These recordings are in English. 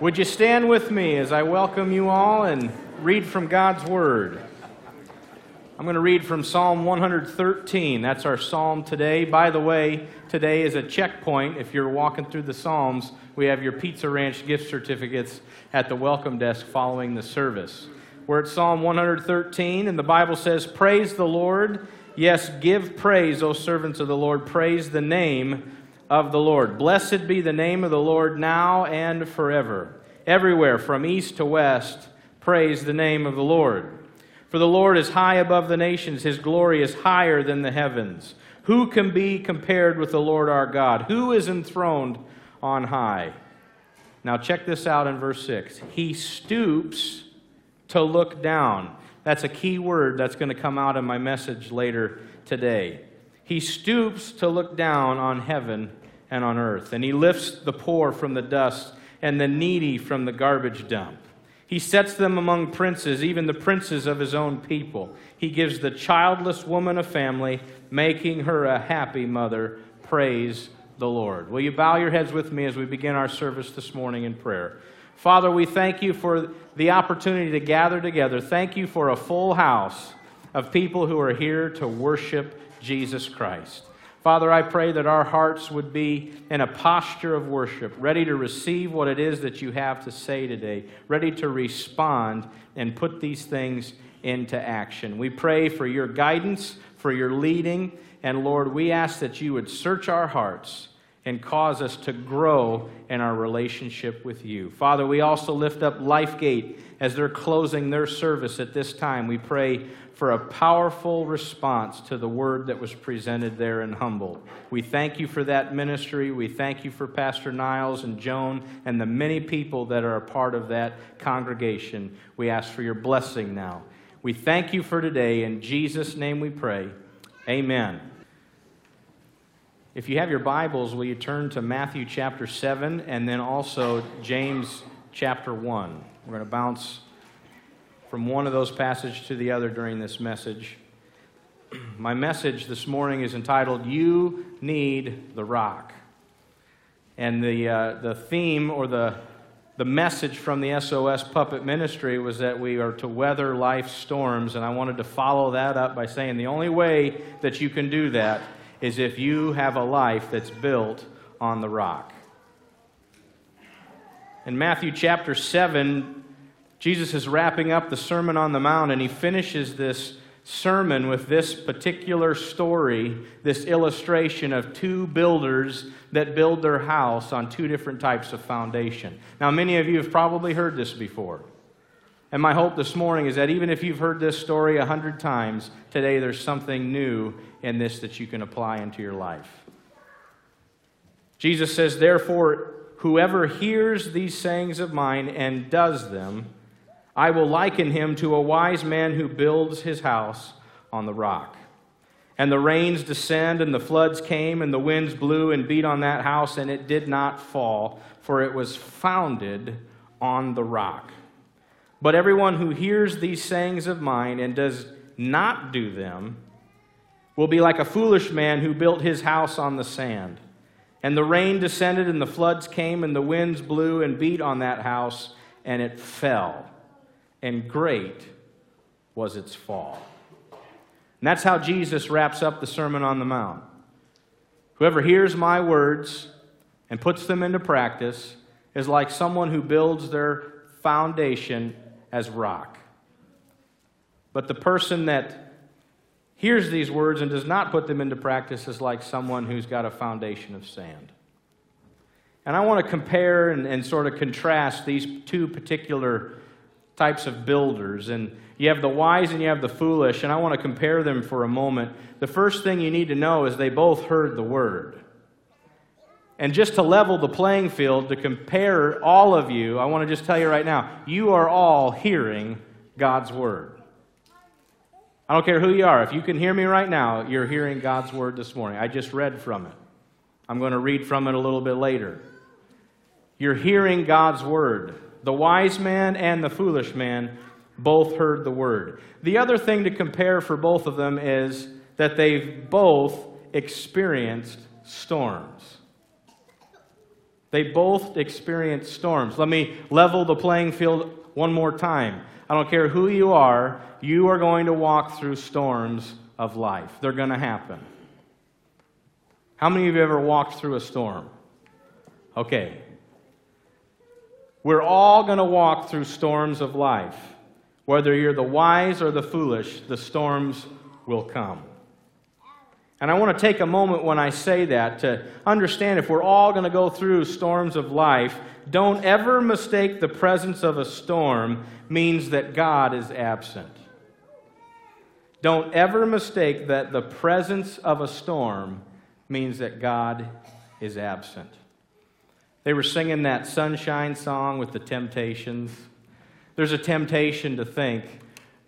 Would you stand with me as I welcome you all and read from God's Word? I'm going to read from Psalm 113. That's our psalm today. By the way, today is a checkpoint. If you're walking through the Psalms, we have your Pizza Ranch gift certificates at the welcome desk following the service. We're at Psalm 113, and the Bible says, Praise the Lord. Yes, give praise, O servants of the Lord. Praise the name of the Lord. Blessed be the name of the Lord now and forever. Everywhere, from east to west, praise the name of the Lord. For the Lord is high above the nations, his glory is higher than the heavens. Who can be compared with the Lord our God? Who is enthroned on high? Now, check this out in verse 6. He stoops to look down. That's a key word that's going to come out in my message later today. He stoops to look down on heaven and on earth, and he lifts the poor from the dust and the needy from the garbage dump. He sets them among princes, even the princes of his own people. He gives the childless woman a family, making her a happy mother. Praise the Lord. Will you bow your heads with me as we begin our service this morning in prayer? Father, we thank you for the opportunity to gather together. Thank you for a full house of people who are here to worship Jesus Christ. Father, I pray that our hearts would be in a posture of worship, ready to receive what it is that you have to say today, ready to respond and put these things into action. We pray for your guidance, for your leading, and Lord, we ask that you would search our hearts and cause us to grow in our relationship with you. Father, we also lift up Lifegate as they're closing their service at this time. We pray for a powerful response to the word that was presented there in Humboldt. We thank you for that ministry. We thank you for Pastor Niles and Joan and the many people that are a part of that congregation. We ask for your blessing now. We thank you for today. In Jesus' name we pray. Amen. If you have your Bibles, will you turn to Matthew chapter 7 and then also James chapter 1? We're going to bounce from one of those passages to the other during this message. My message this morning is entitled You Need the Rock. And the, uh, the theme or the, the message from the SOS Puppet Ministry was that we are to weather life's storms. And I wanted to follow that up by saying the only way that you can do that is if you have a life that's built on the rock. In Matthew chapter 7, Jesus is wrapping up the Sermon on the Mount, and he finishes this sermon with this particular story, this illustration of two builders that build their house on two different types of foundation. Now, many of you have probably heard this before. And my hope this morning is that even if you've heard this story a hundred times, today there's something new in this that you can apply into your life. Jesus says, Therefore, whoever hears these sayings of mine and does them, I will liken him to a wise man who builds his house on the rock. And the rains descend, and the floods came, and the winds blew and beat on that house, and it did not fall, for it was founded on the rock. But everyone who hears these sayings of mine and does not do them will be like a foolish man who built his house on the sand. And the rain descended, and the floods came, and the winds blew and beat on that house, and it fell and great was its fall. And that's how Jesus wraps up the Sermon on the Mount. Whoever hears my words and puts them into practice is like someone who builds their foundation as rock. But the person that hears these words and does not put them into practice is like someone who's got a foundation of sand. And I want to compare and, and sort of contrast these two particular types of builders. And you have the wise and you have the foolish, and I want to compare them for a moment. The first thing you need to know is they both heard the word. And just to level the playing field, to compare all of you, I want to just tell you right now you are all hearing God's word. I don't care who you are. If you can hear me right now, you're hearing God's word this morning. I just read from it. I'm going to read from it a little bit later. You're hearing God's word. The wise man and the foolish man both heard the word. The other thing to compare for both of them is that they've both experienced storms. They both experience storms. Let me level the playing field one more time. I don't care who you are, you are going to walk through storms of life. They're going to happen. How many of you ever walked through a storm? Okay. We're all going to walk through storms of life. Whether you're the wise or the foolish, the storms will come. And I want to take a moment when I say that to understand if we're all going to go through storms of life, don't ever mistake the presence of a storm means that God is absent. Don't ever mistake that the presence of a storm means that God is absent. They were singing that sunshine song with the temptations. There's a temptation to think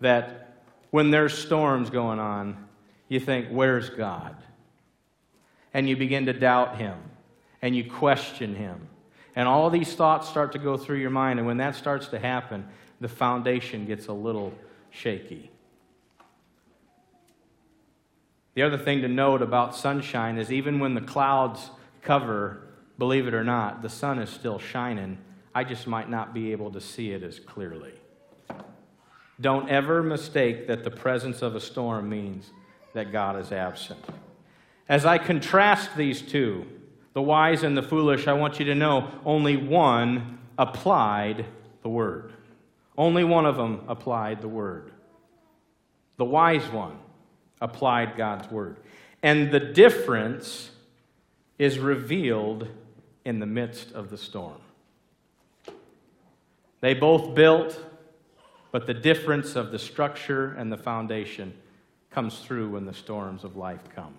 that when there's storms going on, you think, Where's God? And you begin to doubt Him and you question Him. And all these thoughts start to go through your mind. And when that starts to happen, the foundation gets a little shaky. The other thing to note about sunshine is even when the clouds cover, believe it or not, the sun is still shining. I just might not be able to see it as clearly. Don't ever mistake that the presence of a storm means that God is absent. As I contrast these two, the wise and the foolish, I want you to know only one applied the word. Only one of them applied the word. The wise one applied God's word. And the difference is revealed in the midst of the storm. They both built, but the difference of the structure and the foundation comes through when the storms of life come.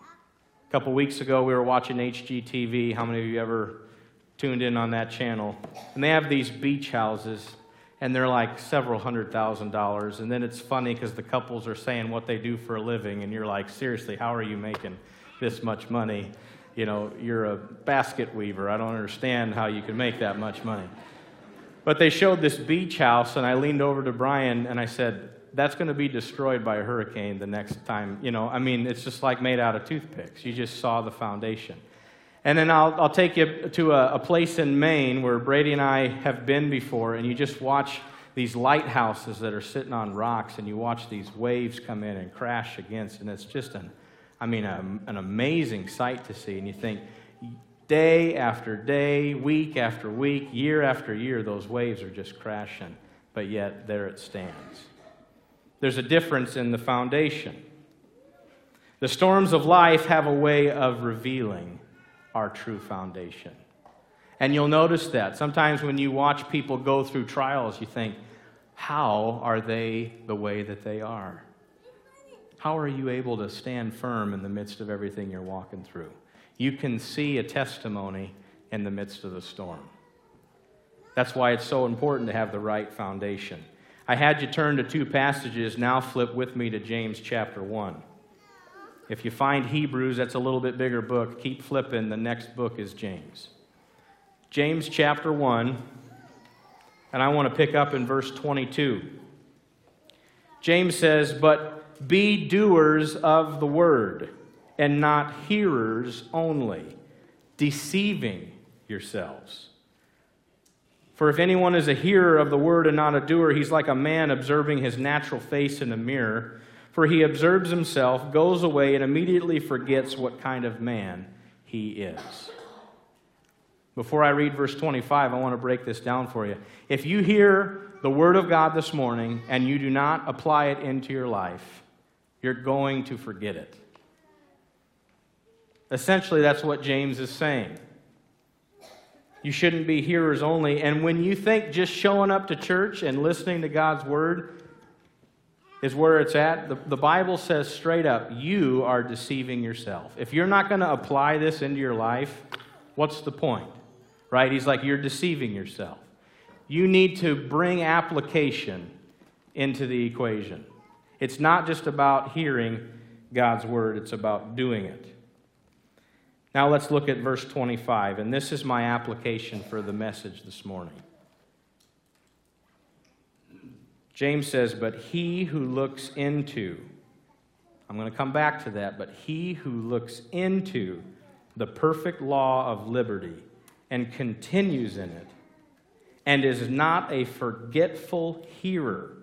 A couple weeks ago, we were watching HGTV. How many of you ever tuned in on that channel? And they have these beach houses, and they're like several hundred thousand dollars. And then it's funny because the couples are saying what they do for a living, and you're like, seriously, how are you making this much money? You know, you're a basket weaver. I don't understand how you can make that much money. But they showed this beach house, and I leaned over to Brian and I said, that's going to be destroyed by a hurricane the next time. You know, I mean, it's just like made out of toothpicks. You just saw the foundation. And then I'll, I'll take you to a, a place in Maine where Brady and I have been before, and you just watch these lighthouses that are sitting on rocks, and you watch these waves come in and crash against, and it's just an, I mean, a, an amazing sight to see. And you think, day after day, week after week, year after year, those waves are just crashing, but yet there it stands. There's a difference in the foundation. The storms of life have a way of revealing our true foundation. And you'll notice that. Sometimes when you watch people go through trials, you think, how are they the way that they are? How are you able to stand firm in the midst of everything you're walking through? You can see a testimony in the midst of the storm. That's why it's so important to have the right foundation. I had you turn to two passages. Now flip with me to James chapter 1. If you find Hebrews, that's a little bit bigger book. Keep flipping. The next book is James. James chapter 1, and I want to pick up in verse 22. James says, But be doers of the word, and not hearers only, deceiving yourselves. For if anyone is a hearer of the word and not a doer, he's like a man observing his natural face in a mirror. For he observes himself, goes away, and immediately forgets what kind of man he is. Before I read verse 25, I want to break this down for you. If you hear the word of God this morning and you do not apply it into your life, you're going to forget it. Essentially, that's what James is saying. You shouldn't be hearers only. And when you think just showing up to church and listening to God's word is where it's at, the, the Bible says straight up, you are deceiving yourself. If you're not going to apply this into your life, what's the point? Right? He's like, you're deceiving yourself. You need to bring application into the equation. It's not just about hearing God's word, it's about doing it. Now let's look at verse 25, and this is my application for the message this morning. James says, But he who looks into, I'm going to come back to that, but he who looks into the perfect law of liberty and continues in it, and is not a forgetful hearer,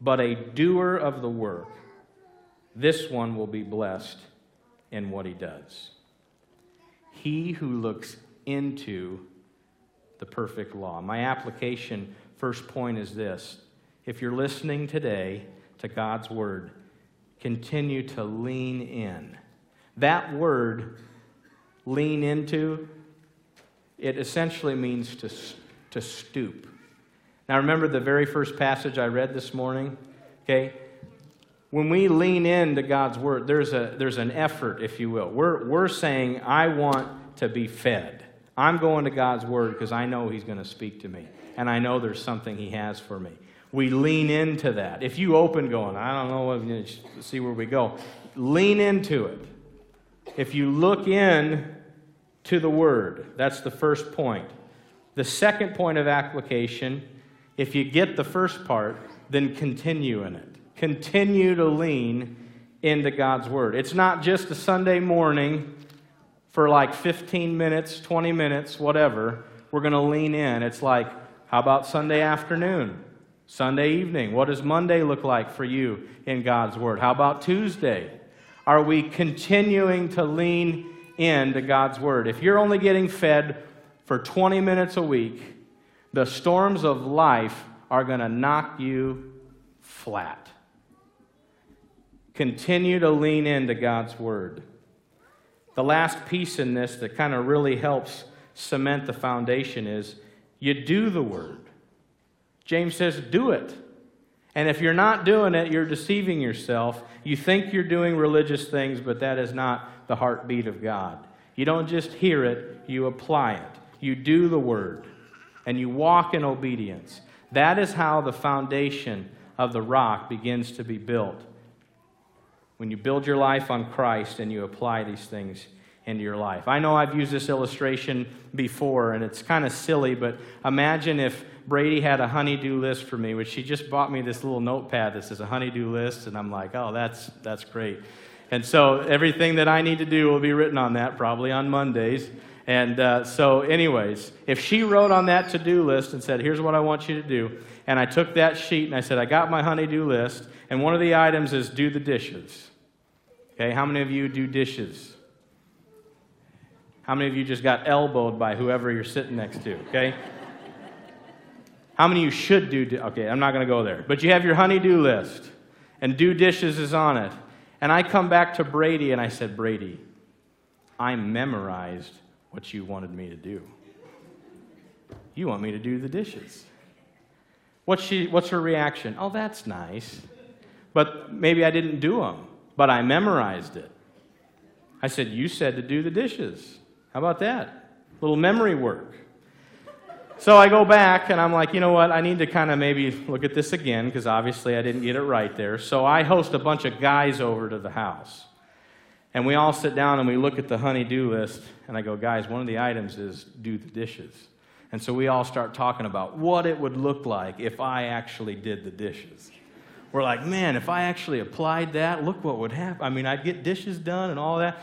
but a doer of the work, this one will be blessed in what he does. He who looks into the perfect law. My application, first point is this. If you're listening today to God's word, continue to lean in. That word, lean into, it essentially means to, to stoop. Now, remember the very first passage I read this morning? Okay? When we lean into God's word, there's, a, there's an effort, if you will. We're, we're saying, I want to be fed. I'm going to God's word because I know He's going to speak to me, and I know there's something He has for me. We lean into that. If you open going, I don't know, see where we go, lean into it. If you look in to the word, that's the first point. The second point of application, if you get the first part, then continue in it. Continue to lean into God's word. It's not just a Sunday morning for like 15 minutes, 20 minutes, whatever, we're going to lean in. It's like, how about Sunday afternoon? Sunday evening? What does Monday look like for you in God's Word? How about Tuesday? Are we continuing to lean into God's Word? If you're only getting fed for 20 minutes a week, the storms of life are going to knock you flat. Continue to lean into God's Word. The last piece in this that kind of really helps cement the foundation is you do the word. James says, do it. And if you're not doing it, you're deceiving yourself. You think you're doing religious things, but that is not the heartbeat of God. You don't just hear it, you apply it. You do the word, and you walk in obedience. That is how the foundation of the rock begins to be built when you build your life on Christ and you apply these things into your life. I know I've used this illustration before and it's kind of silly, but imagine if Brady had a honeydew list for me, which she just bought me this little notepad that says a honeydew list, and I'm like, oh, that's, that's great. And so everything that I need to do will be written on that probably on Mondays. And uh, so, anyways, if she wrote on that to do list and said, here's what I want you to do, and I took that sheet and I said, I got my honeydew list, and one of the items is do the dishes. Okay, how many of you do dishes? How many of you just got elbowed by whoever you're sitting next to? Okay? How many of you should do? Di- okay, I'm not going to go there. But you have your honeydew list, and do dishes is on it. And I come back to Brady and I said, Brady, I memorized what you wanted me to do. You want me to do the dishes. What's, she, what's her reaction? Oh, that's nice. But maybe I didn't do them, but I memorized it. I said, You said to do the dishes. How about that? Little memory work. So I go back and I'm like, you know what? I need to kind of maybe look at this again because obviously I didn't get it right there. So I host a bunch of guys over to the house. And we all sit down and we look at the honey-do list. And I go, guys, one of the items is do the dishes. And so we all start talking about what it would look like if I actually did the dishes. We're like, man, if I actually applied that, look what would happen. I mean, I'd get dishes done and all that.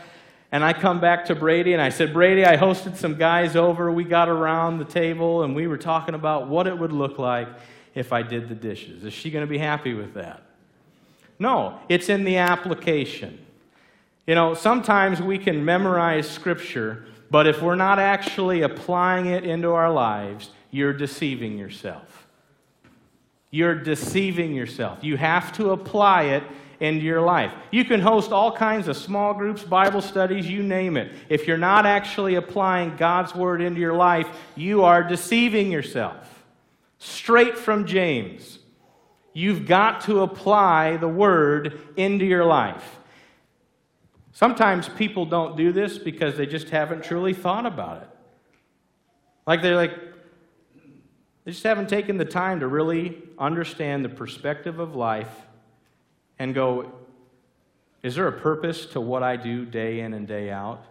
And I come back to Brady and I said, Brady, I hosted some guys over. We got around the table and we were talking about what it would look like if I did the dishes. Is she going to be happy with that? No, it's in the application. You know, sometimes we can memorize Scripture, but if we're not actually applying it into our lives, you're deceiving yourself. You're deceiving yourself. You have to apply it into your life. You can host all kinds of small groups, Bible studies, you name it. If you're not actually applying God's word into your life, you are deceiving yourself. Straight from James. You've got to apply the word into your life. Sometimes people don't do this because they just haven't truly thought about it. Like they're like, they just haven't taken the time to really understand the perspective of life and go, is there a purpose to what I do day in and day out?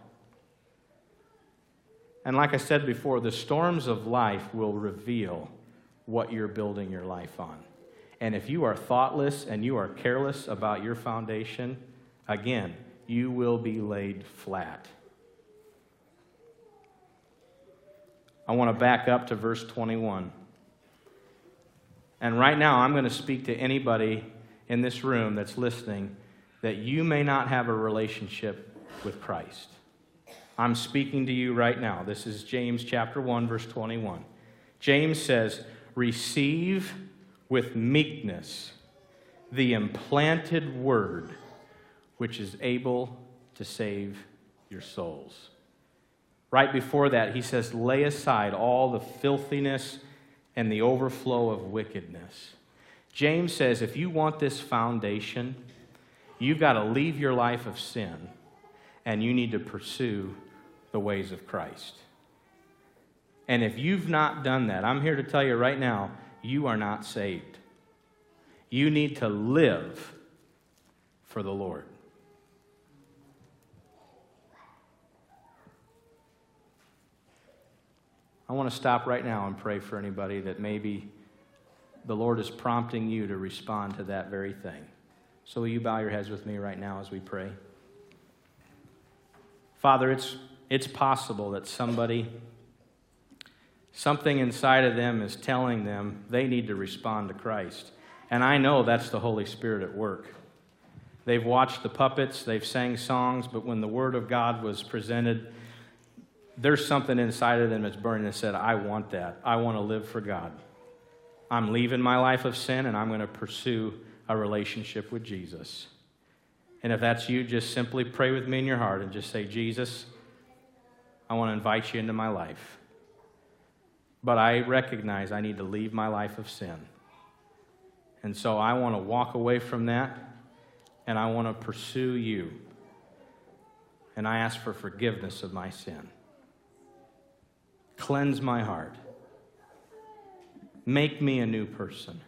And like I said before, the storms of life will reveal what you're building your life on. And if you are thoughtless and you are careless about your foundation, again, you will be laid flat. I want to back up to verse 21. And right now, I'm going to speak to anybody in this room that's listening that you may not have a relationship with Christ. I'm speaking to you right now. This is James chapter 1 verse 21. James says, "Receive with meekness the implanted word which is able to save your souls." Right before that, he says, "Lay aside all the filthiness and the overflow of wickedness." James says, if you want this foundation, you've got to leave your life of sin and you need to pursue the ways of Christ. And if you've not done that, I'm here to tell you right now, you are not saved. You need to live for the Lord. I want to stop right now and pray for anybody that maybe the Lord is prompting you to respond to that very thing. So, will you bow your heads with me right now as we pray? Father, it's, it's possible that somebody, something inside of them is telling them they need to respond to Christ. And I know that's the Holy Spirit at work. They've watched the puppets, they've sang songs, but when the Word of God was presented, there's something inside of them that's burning and said, I want that. I want to live for God. I'm leaving my life of sin and I'm going to pursue a relationship with Jesus. And if that's you, just simply pray with me in your heart and just say, Jesus, I want to invite you into my life. But I recognize I need to leave my life of sin. And so I want to walk away from that and I want to pursue you. And I ask for forgiveness of my sin. Cleanse my heart. Make me a new person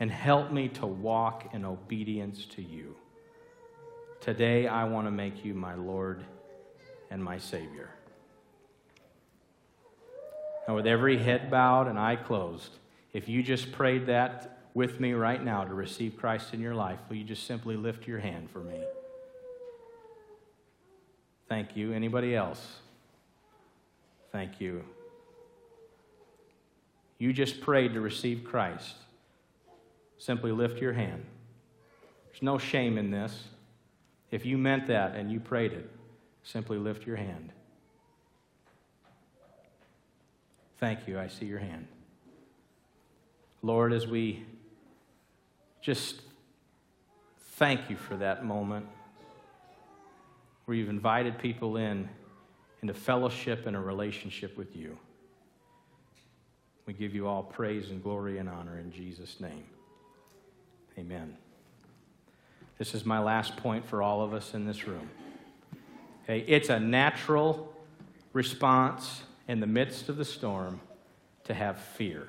and help me to walk in obedience to you. Today, I want to make you my Lord and my Savior. And with every head bowed and eye closed, if you just prayed that with me right now to receive Christ in your life, will you just simply lift your hand for me? Thank you. Anybody else? Thank you you just prayed to receive Christ, simply lift your hand. There's no shame in this. If you meant that and you prayed it, simply lift your hand. Thank you. I see your hand. Lord, as we just thank you for that moment where you've invited people in into fellowship and a relationship with you. We give you all praise and glory and honor in Jesus' name. Amen. This is my last point for all of us in this room. Okay, it's a natural response in the midst of the storm to have fear.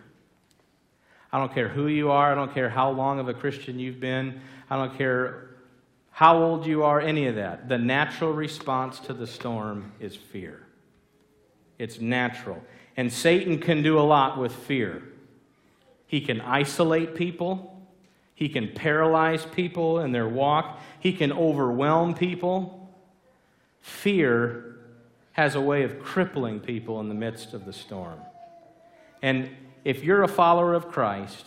I don't care who you are, I don't care how long of a Christian you've been, I don't care how old you are, any of that. The natural response to the storm is fear. It's natural. And Satan can do a lot with fear. He can isolate people, he can paralyze people in their walk, he can overwhelm people. Fear has a way of crippling people in the midst of the storm. And if you're a follower of Christ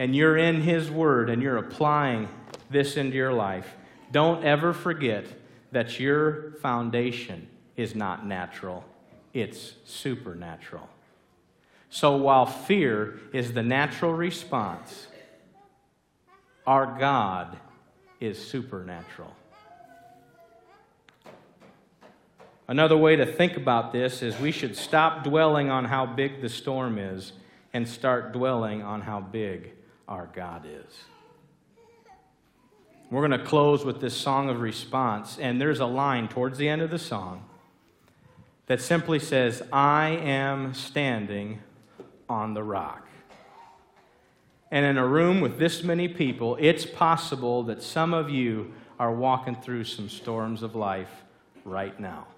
and you're in His Word and you're applying this into your life, don't ever forget that your foundation is not natural, it's supernatural. So while fear is the natural response, our God is supernatural. Another way to think about this is we should stop dwelling on how big the storm is and start dwelling on how big our God is. We're going to close with this song of response, and there's a line towards the end of the song that simply says, I am standing on the rock. And in a room with this many people, it's possible that some of you are walking through some storms of life right now.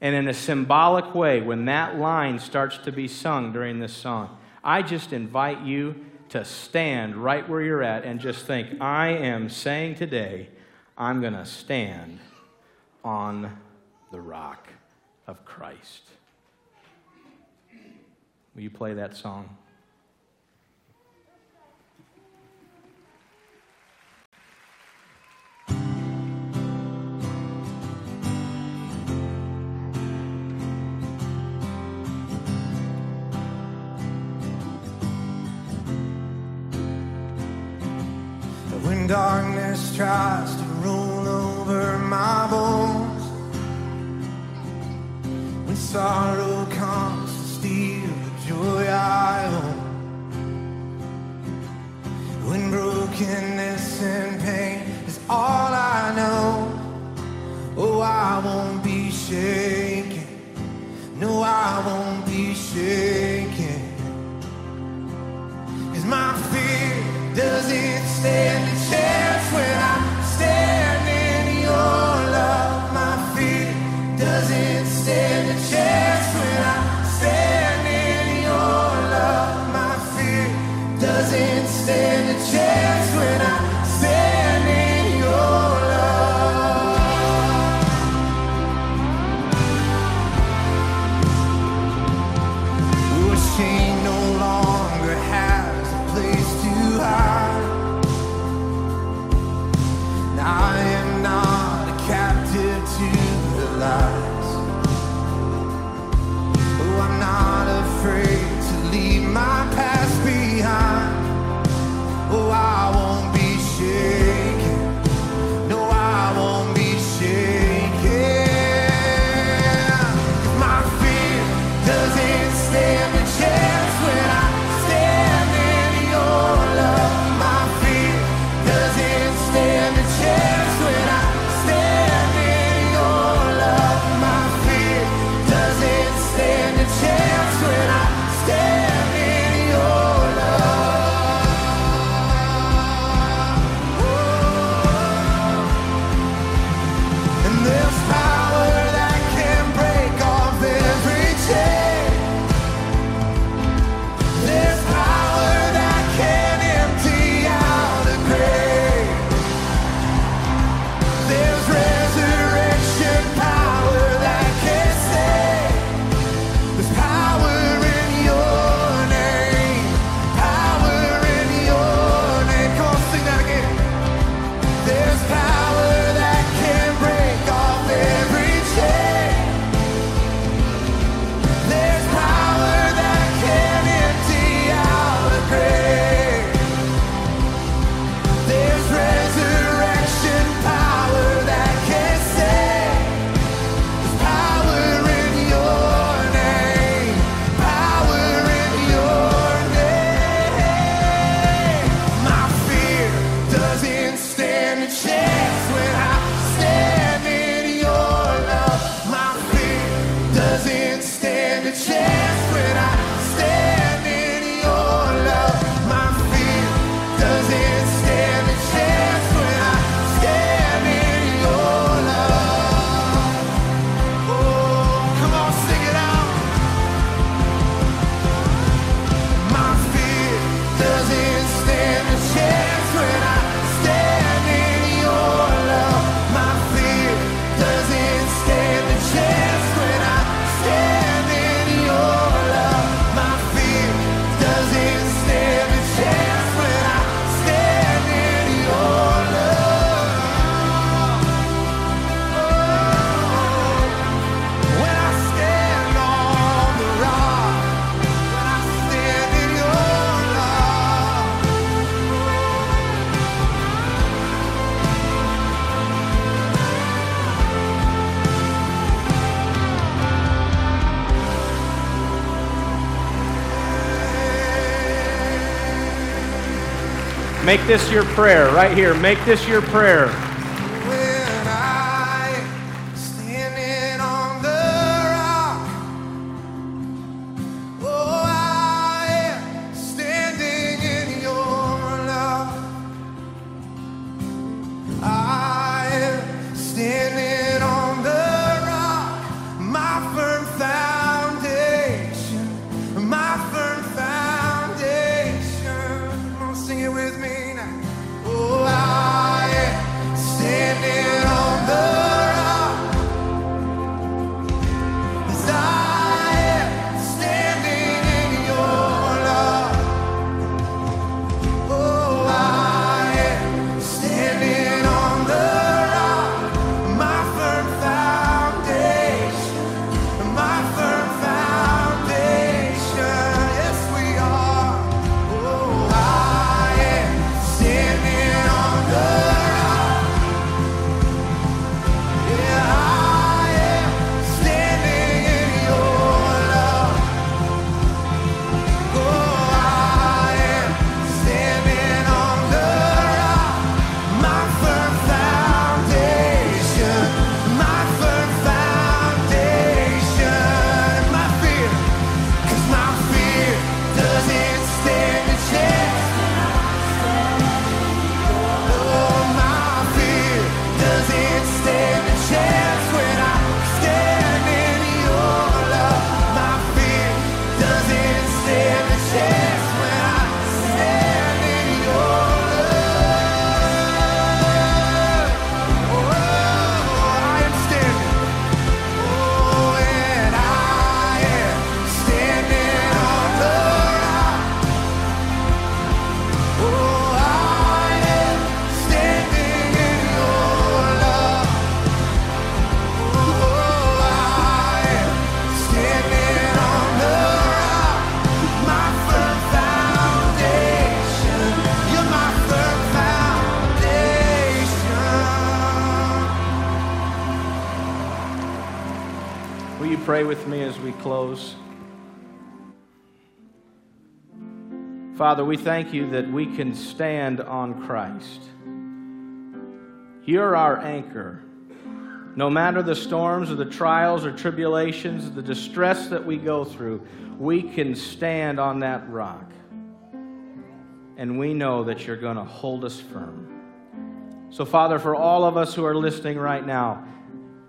And in a symbolic way, when that line starts to be sung during this song, I just invite you to stand right where you're at and just think, I am saying today, I'm going to stand on the rock of Christ. Will you play that song? darkness tries to rule over my bones. When sorrow comes to steal the joy I own. When brokenness and pain is all I know. Oh, I won't be shaken. No, I won't be Make this your prayer right here. Make this your prayer. Father, we thank you that we can stand on Christ. You're our anchor. No matter the storms or the trials or tribulations, the distress that we go through, we can stand on that rock. And we know that you're going to hold us firm. So, Father, for all of us who are listening right now,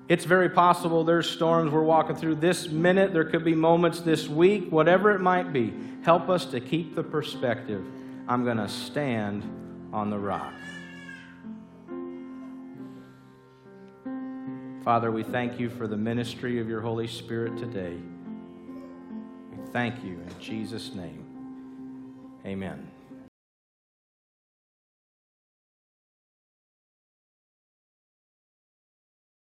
it's very possible there's storms we're walking through this minute. There could be moments this week, whatever it might be. Help us to keep the perspective. I'm going to stand on the rock. Father, we thank you for the ministry of your Holy Spirit today. We thank you in Jesus' name. Amen.